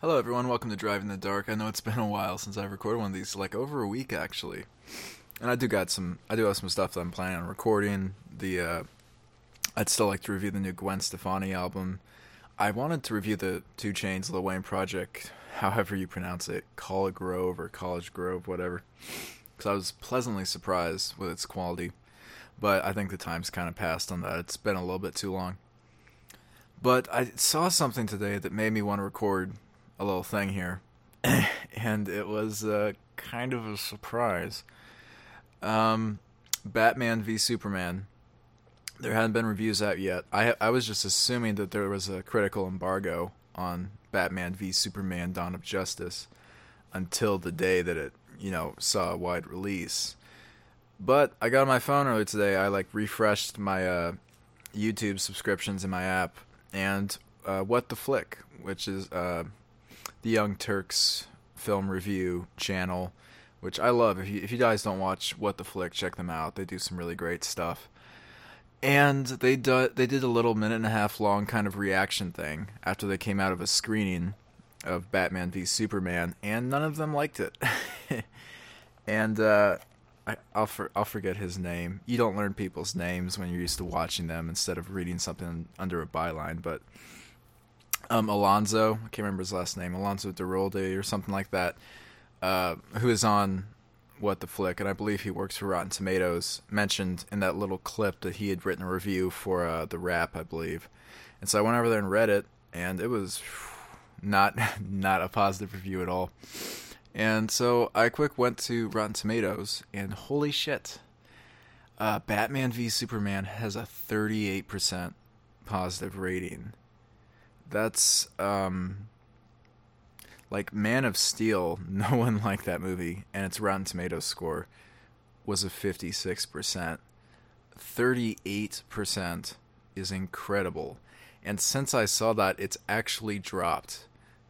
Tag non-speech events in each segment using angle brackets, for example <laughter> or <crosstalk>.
Hello, everyone. Welcome to Drive in the Dark. I know it's been a while since I've recorded one of these, like over a week actually. And I do got some. I do have some stuff that I'm planning on recording. The uh, I'd still like to review the new Gwen Stefani album. I wanted to review the 2 Chainz Lil Wayne project, however you pronounce it, College Grove or College Grove, whatever. Because I was pleasantly surprised with its quality, but I think the time's kind of passed on that. It's been a little bit too long. But I saw something today that made me want to record a little thing here, <clears throat> and it was uh, kind of a surprise. Um, Batman v Superman. There hadn't been reviews out yet. I I was just assuming that there was a critical embargo on Batman v Superman: Dawn of Justice until the day that it you know saw a wide release. But I got on my phone earlier today. I like refreshed my uh, YouTube subscriptions in my app, and uh, What the Flick, which is uh, the Young Turks film review channel, which I love. If you, if you guys don't watch What the Flick, check them out. They do some really great stuff. And they do, they did a little minute and a half long kind of reaction thing after they came out of a screening of Batman v Superman, and none of them liked it. <laughs> and uh, I, will for, I'll forget his name. You don't learn people's names when you're used to watching them instead of reading something under a byline, but um, Alonso, I can't remember his last name, Alonso Duralde or something like that, uh, who is on What the Flick, and I believe he works for Rotten Tomatoes, mentioned in that little clip that he had written a review for uh, the Wrap, I believe. And so I went over there and read it, and it was <sighs> not <laughs> not a positive review at all. And so I quick went to Rotten Tomatoes, and holy shit, uh, Batman v Superman has a 38% positive rating that's um like Man of Steel, <laughs> no one liked that movie, and its Rotten Tomatoes score was a 56%. 38% is incredible. And since I saw that, it's actually dropped.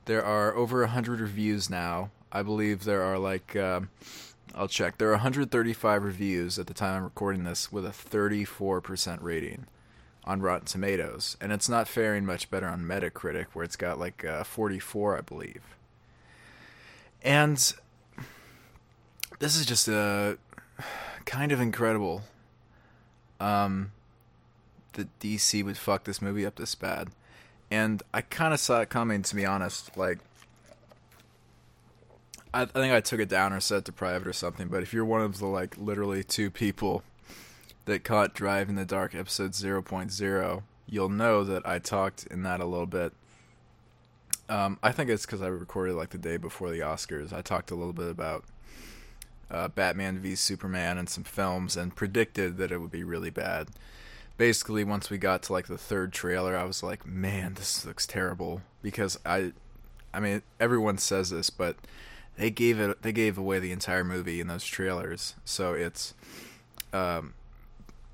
There are over 100 reviews now. I believe there are like, uh, I'll check. There are 135 reviews at the time I'm recording this with a 34% rating on Rotten Tomatoes, and it's not faring much better on Metacritic, where it's got like uh, 44, I believe. And this is just a uh, kind of incredible. Um, that DC would fuck this movie up this bad, and I kind of saw it coming. To be honest, like I, think I took it down or set to private or something. But if you're one of the like literally two people that caught Drive in the Dark episode 0.0, you'll know that I talked in that a little bit. Um, I think it's because I recorded like the day before the Oscars. I talked a little bit about uh, Batman v Superman and some films and predicted that it would be really bad. Basically, once we got to like the third trailer, I was like, "Man, this looks terrible." Because I, I mean, everyone says this, but they gave it, they gave away the entire movie in those trailers. So it's, um,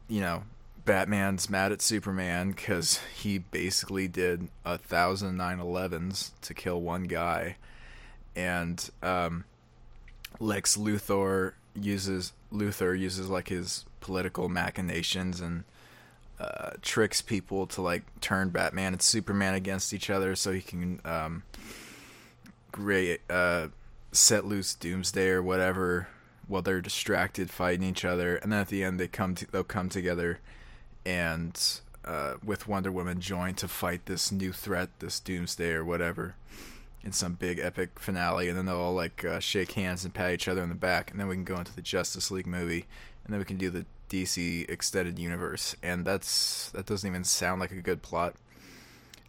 you know, Batman's mad at Superman because he basically did a thousand 9/11s to kill one guy, and um, Lex Luthor uses Luthor uses like his political machinations and uh, tricks people to like turn Batman and Superman against each other so he can um, create uh, set loose Doomsday or whatever while they're distracted fighting each other, and then at the end they come to, they'll come together and uh, with Wonder Woman join to fight this new threat, this Doomsday or whatever, in some big epic finale, and then they'll all like uh, shake hands and pat each other in the back, and then we can go into the Justice League movie, and then we can do the DC extended universe, and that's that doesn't even sound like a good plot.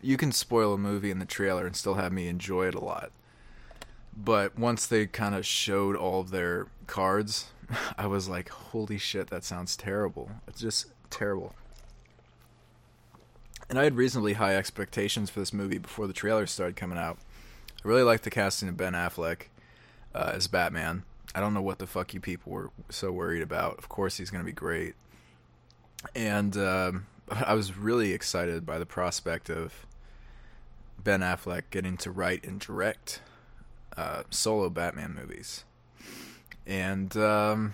You can spoil a movie in the trailer and still have me enjoy it a lot. But once they kind of showed all of their cards, <laughs> I was like, holy shit, that sounds terrible. It's just terrible. And I had reasonably high expectations for this movie before the trailer started coming out. I really liked the casting of Ben Affleck uh, as Batman. I don't know what the fuck you people were so worried about. Of course, he's going to be great. And um, <laughs> I was really excited by the prospect of Ben Affleck getting to write and direct uh, solo Batman movies, and um,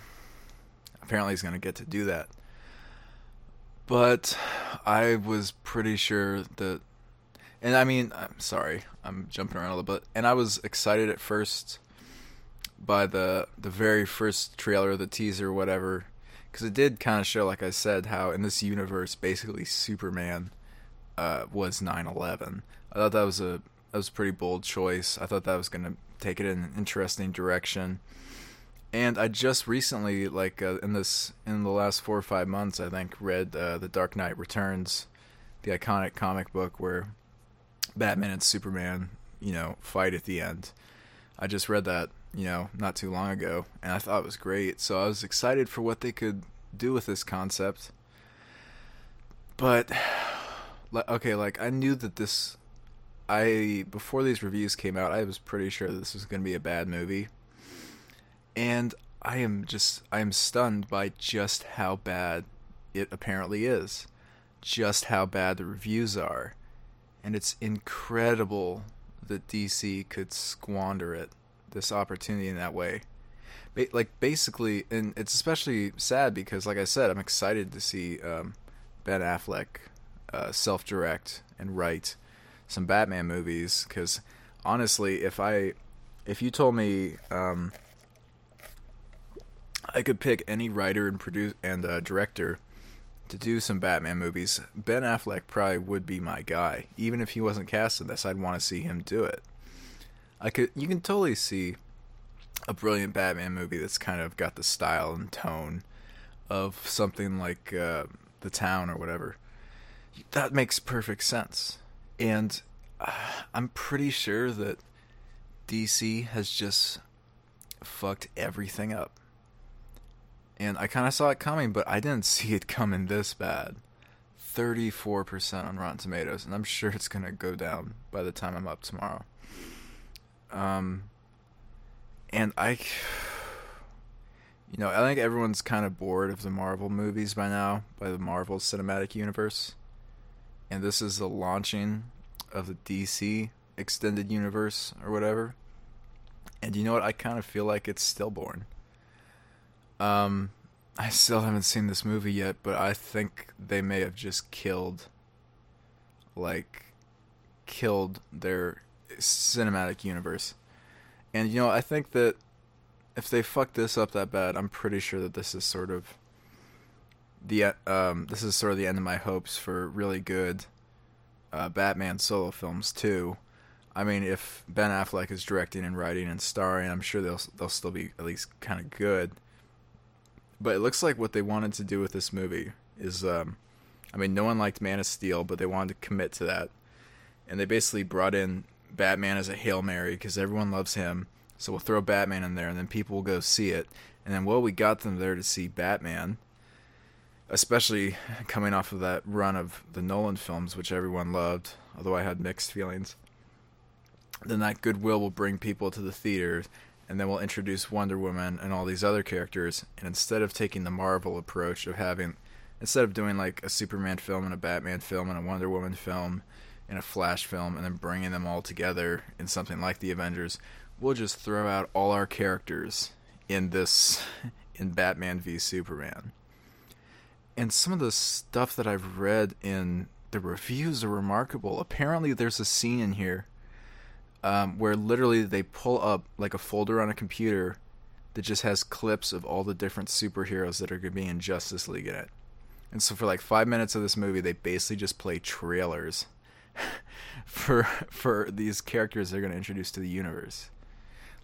apparently he's going to get to do that. But I was pretty sure that And I mean, I'm sorry, I'm jumping around a little bit. And I was excited at first by the the very first trailer, the teaser, whatever, because it did kind of show, like I said, how in this universe, basically Superman uh, was 9/11. I thought that was a that was a pretty bold choice. I thought that was going to take it in an interesting direction. And I just recently, like uh, in this, in the last four or five months, I think, read uh, the Dark Knight Returns, the iconic comic book where Batman and Superman, you know, fight at the end. I just read that, you know, not too long ago, and I thought it was great. So I was excited for what they could do with this concept. But <sighs> okay, like I knew that this I before these reviews came out, I was pretty sure this was going to be a bad movie. And I am just I am stunned by just how bad it apparently is. Just how bad the reviews are and it's incredible that DC could squander it this opportunity in that way. Ba- like basically, and it's especially sad because, like I said, I'm excited to see um, Ben Affleck uh, self-direct and write some Batman movies. Because honestly, if I, if you told me um, I could pick any writer and produce and uh, director to do some Batman movies, Ben Affleck probably would be my guy. Even if he wasn't cast in this, I'd want to see him do it. I could you can totally see a brilliant Batman movie that's kind of got the style and tone of something like uh, The Town or whatever. That makes perfect sense. And uh, I'm pretty sure that DC has just fucked everything up and I kind of saw it coming, but I didn't <laughs> see it coming this bad. 34% on Rotten Tomatoes, and I'm sure it's going to go down by the time I'm up tomorrow. Um, and I, you know, I think everyone's kind of bored of the Marvel movies by now, by the Marvel Cinematic Universe. And this is the launching of the DC Extended Universe or whatever. And you know what? I kind of feel like it's stillborn. Um, I still haven't seen this movie yet, but I think they may have just killed, like, killed their cinematic universe. And you know, I think that if they fuck this up that bad, I'm pretty sure that this is sort of the um this is sort of the end of my hopes for really good uh, Batman solo films too. I mean, if Ben Affleck is directing and writing and starring, I'm sure they'll they'll still be at least kind of good. But it looks like what they wanted to do with this movie is, um, I mean, no one liked Man of Steel, but they wanted to commit to that, and they basically brought in Batman as a hail mary because everyone loves him. So we'll throw Batman in there, and then people will go see it. And then, well, we got them there to see Batman, especially <laughs> coming off of that run of the Nolan films, which everyone loved, although I had mixed feelings. Then that goodwill will bring people to the theaters, and then we'll introduce Wonder Woman and all these other characters. And instead of taking the Marvel approach of having, instead of doing like a Superman film and a Batman film and a Wonder Woman film and a Flash film and then bringing them all together in something like the Avengers, we'll just throw out all our characters in this, <laughs> in Batman v Superman. And some of the stuff that I've read in the reviews are remarkable. Apparently, there's a scene in here um, where literally they pull up like a folder on a computer that just has clips of all the different superheroes that are going to be in Justice League in it. And so for like five minutes of this movie, they basically just play trailers <laughs> for for these characters they're going to introduce to the universe.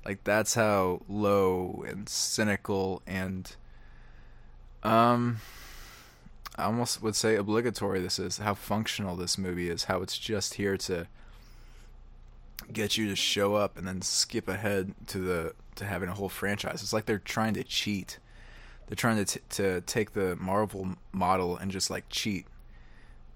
Like that's how low and cynical and um I almost would say obligatory this is, how functional this movie is, how it's just here to get you to show up and then skip ahead to the to having a whole franchise. It's like they're trying to cheat. They're trying to t- to take the Marvel model and just like cheat,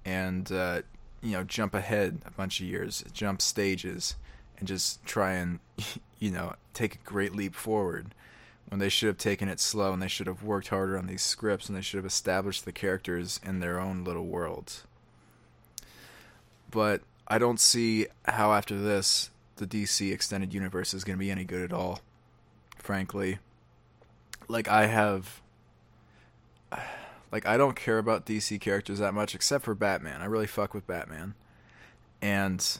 and uh, you know jump ahead a bunch of years, jump stages, and just try and <laughs> you know take a great leap forward. When they should have taken it slow, and they should have worked harder on these scripts, and they should have established the characters in their own little worlds. But I don't see how after this the DC extended universe is going to be any good at all. Frankly, like I have like I don't care about DC characters that much except for Batman. I really fuck with Batman. and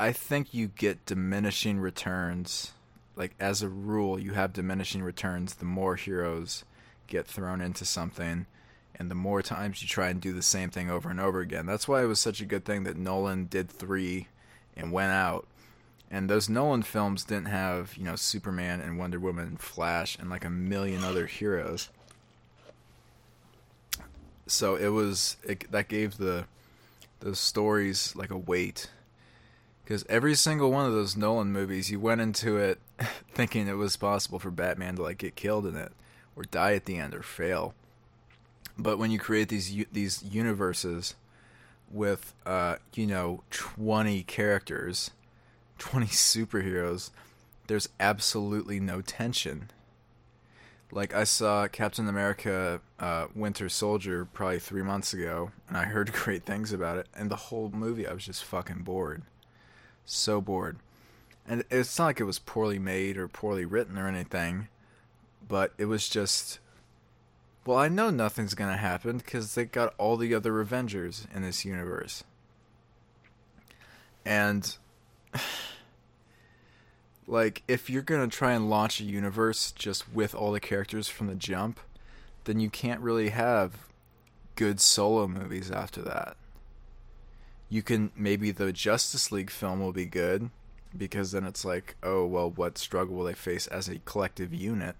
I think you get diminishing returns. Like as a rule, you have diminishing returns the more heroes get thrown into something and the more times you try and do the same thing over and over again. That's why it was such a good thing that Nolan did 3 and went out. And those Nolan films didn't have, you know, Superman and Wonder Woman Flash and like a million other heroes. So it was it, that gave the those stories like a weight because every single one of those Nolan movies, you went into it <laughs> thinking it was possible for Batman to like get killed in it, or die at the end, or fail. But when you create these these universes with, uh, you know, twenty characters, twenty <laughs> superheroes, there's absolutely no tension. Like I saw Captain America: uh, Winter Soldier probably three months ago, and I heard <laughs> great things about it. And the whole movie, I was just fucking bored so bored. And it's not like it was poorly made or poorly written or anything, but it was just. Well, I know nothing's gonna happen because they got all the other Avengers in this universe. And. <sighs> like, if you're gonna try and launch a universe just with all the characters from the jump, then you can't really have good solo movies after that you can maybe the Justice League film will be good because then it's like, oh well, what struggle will they face as a collective unit?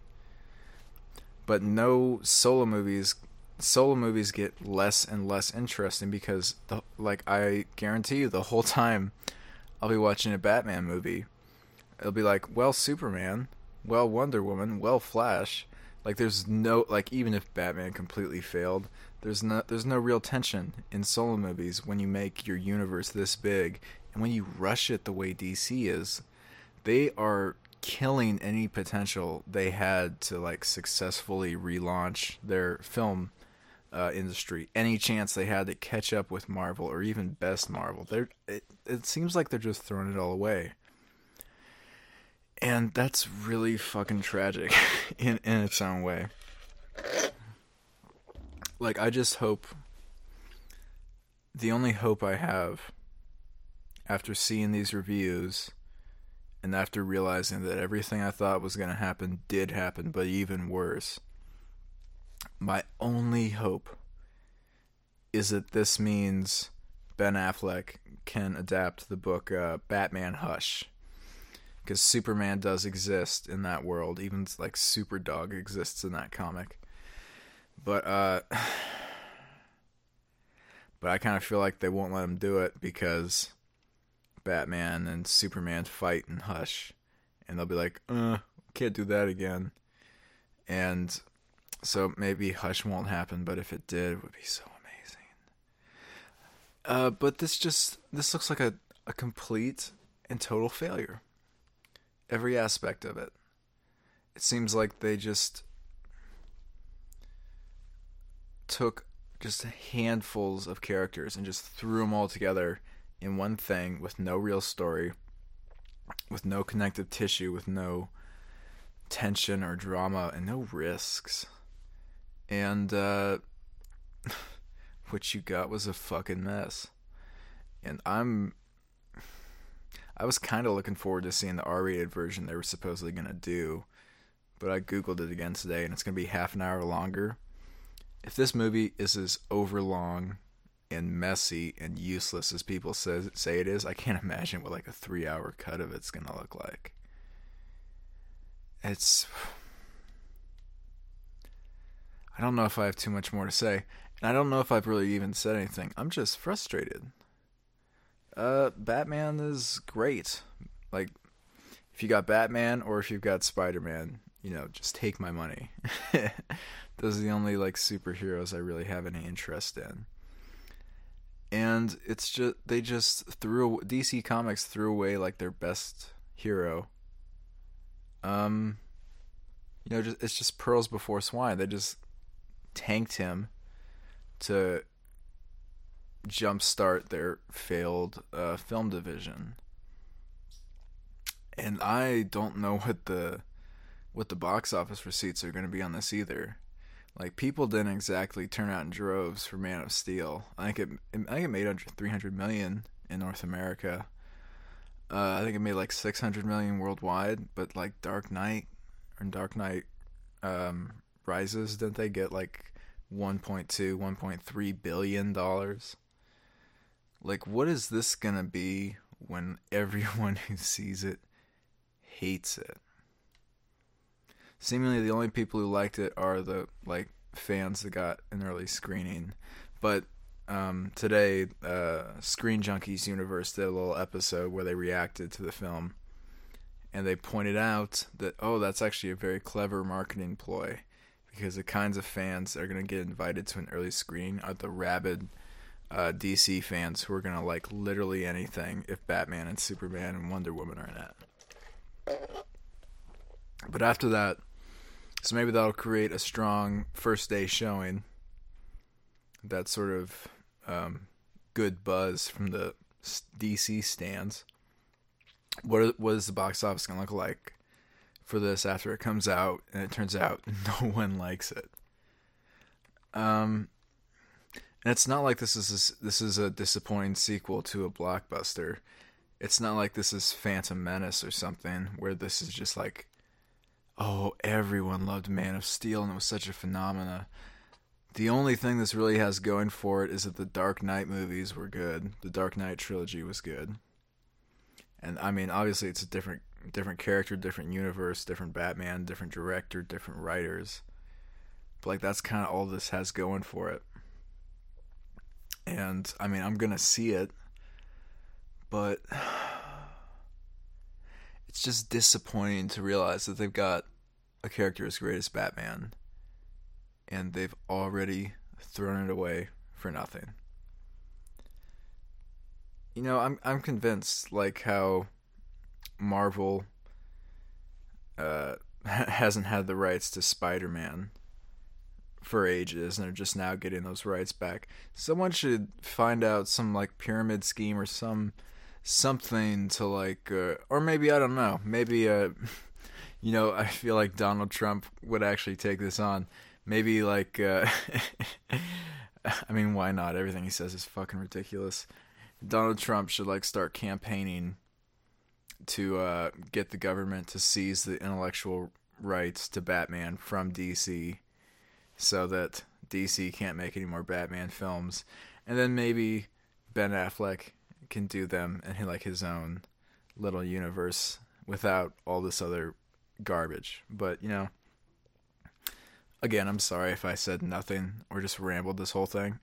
But no solo movies. Solo movies get less and less interesting because, the, like, I guarantee you, the whole time I'll be watching a Batman movie, it'll be like, well, Superman, well, Wonder Woman, well, Flash. Like, there's no like, even if Batman completely failed, there's no there's no real tension in solo movies when you make your universe this big and when you rush it the way DC is. They are killing any potential they had to like successfully relaunch their film uh, industry. Any chance they had to catch up with Marvel or even best Marvel, they're it, it seems like they're just throwing it all away. And that's really fucking tragic <laughs> in in its own way like I just hope the only hope I have after seeing these reviews and after realizing that everything I thought was going to happen did happen, but even worse, my only hope is that this means Ben Affleck can adapt the book uh, Batman Hush. Because Superman does exist in that world, even like Superdog exists in that comic. But uh <sighs> but I kind of feel like they won't let him do it because Batman and Superman fight in Hush, and they'll be like, "Uh, can't do that again." And so maybe Hush won't happen, but if it did, it would be so amazing. Uh, but this just this looks like a a complete and total failure. Every aspect of it. It seems like they just took just handfuls of characters and just threw them all together in one thing with no real story, with no connective tissue, with no tension or drama, and no risks. And uh, <laughs> what you got was a fucking mess. And I'm. I was kind of looking forward to seeing the R rated version they were supposedly going to do, but I Googled it again today and it's going to be half an hour longer if this movie is as overlong and messy and useless as people say, say it is, I can't <laughs> imagine what like a three hour cut of it's gonna look like. It's. I don't know if I have too much more to say, and I don't know if I've really even said anything. I'm just frustrated. Uh, Batman is great. Like, if you got Batman or if you've got Spider Man, you know, just take my money. <laughs> Those are the only like superheroes I really have any interest in. And it's just they just threw DC Comics threw away like their best hero. Um you know, just it's just pearls before swine. They just tanked him to jumpstart their failed uh, film division. And I don't know what the what the box office receipts are going to be on this either. Like people didn't exactly turn out in droves for Man of Steel. I think it, I think it made under 300 million in North America. Uh, I think it made like 600 million worldwide, but like Dark Knight and Dark Knight um, Rises, didn't they get like 1.2, 1.3 billion dollars? Like, what is this gonna be when <laughs> everyone who sees it hates it? Seemingly, the only people who liked it are the like fans that got an early screening. But um, today, uh, Screen Junkies Universe did a little episode where they reacted to the film, and they pointed out that oh, that's actually a very clever marketing ploy, because the kinds of fans that are going to get invited to an early screen are the rabid uh, DC fans who are going to like literally anything if Batman and Superman and Wonder Woman are in it. But after that, so maybe that'll create a strong first day showing. That sort of um, good buzz from the DC stands. What what is the box office gonna look like for this after it comes out? And it turns out <laughs> no one likes it. Um, and it's not like this is a, this is a disappointing sequel to a blockbuster. It's not like this is Phantom Menace or something where this is just like oh, everyone loved Man of Steel and it was such a phenomena. The only thing this really has going for it is that the Dark Knight movies were good. The Dark Knight trilogy was good. And I mean, obviously it's a different different character, different universe, different Batman, different director, different writers. But like that's kind of all this has going for it. And I mean, I'm going to see it, but <sighs> it's just disappointing to realize that they've got a character as great as Batman and they've already thrown it away for nothing. You know, I'm I'm convinced like how Marvel uh, <laughs> hasn't had the rights to Spider-Man for ages and they're just now getting those rights back. Someone should find out some like pyramid scheme or some something to like, uh, or maybe I don't know. Maybe uh, <laughs> you know, I feel like Donald Trump would actually take this on. Maybe like, uh, <laughs> I mean, why not? Everything he says is fucking ridiculous. Donald Trump should like start campaigning to uh, get the government to seize the intellectual rights to Batman from DC, so that DC can't make any more Batman films, and then maybe Ben Affleck can do them in like his own little universe without all this other garbage. But you know, again, I'm sorry if I said nothing or just rambled this whole thing.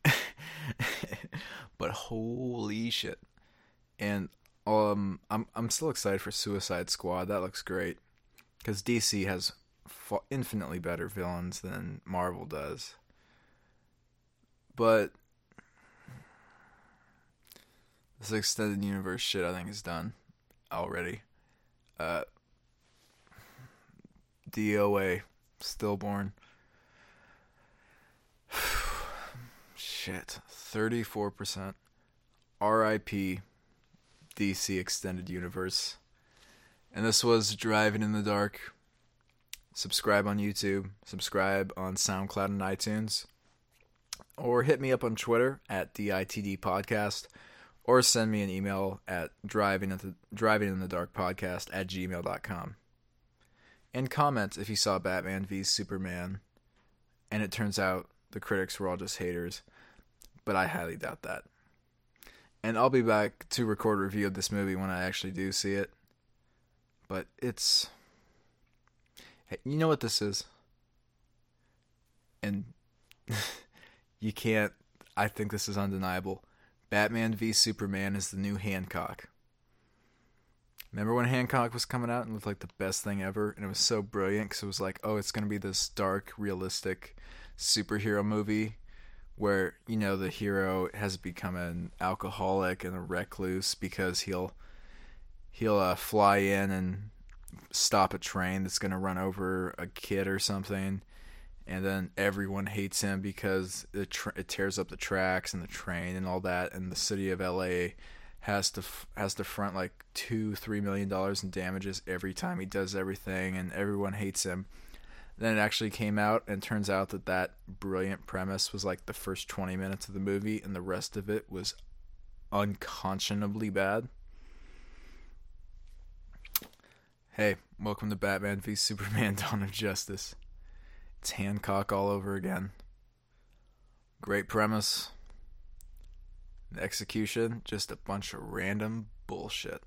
<laughs> but holy shit. And um I'm I'm still excited for Suicide Squad. That looks great cuz DC has infinitely better villains than Marvel does. But this extended universe shit I think is done already. Uh, DOA, stillborn. <sighs> shit, 34%. RIP DC Extended Universe. And this was Driving in the Dark. Subscribe on YouTube, subscribe on SoundCloud and iTunes, or hit me up on Twitter at DITD Podcast or send me an email at driving at the driving in the dark podcast at gmail.com and comment if you saw batman v superman and it turns out the critics were all just haters but i highly doubt that. And i'll be back to record a review of this movie when i actually do see it but it's hey, you know what this is? And <laughs> you can't i think this is undeniable Batman v Superman is the new Hancock. Remember when Hancock was coming out and looked like the best thing ever? And it was so brilliant because it was like, oh, it's going to be this dark, realistic superhero movie where, you know, the hero has become an alcoholic and a recluse because he'll he'll uh, fly in and stop a train that's going to run over a kid or something and then everyone hates him because it, tra- it tears up the tracks and the train and all that and the city of LA has to f- has to front like 2 3 million dollars in damages every time he does everything and everyone hates him Then it actually came out, and turns out that that brilliant premise was like the first 20 minutes of the movie, and the rest of it was unconscionably bad. Hey, welcome to Batman v Superman <laughs> Dawn of Justice. It's all over again. Great premise. The execution, just a bunch of random bullshit.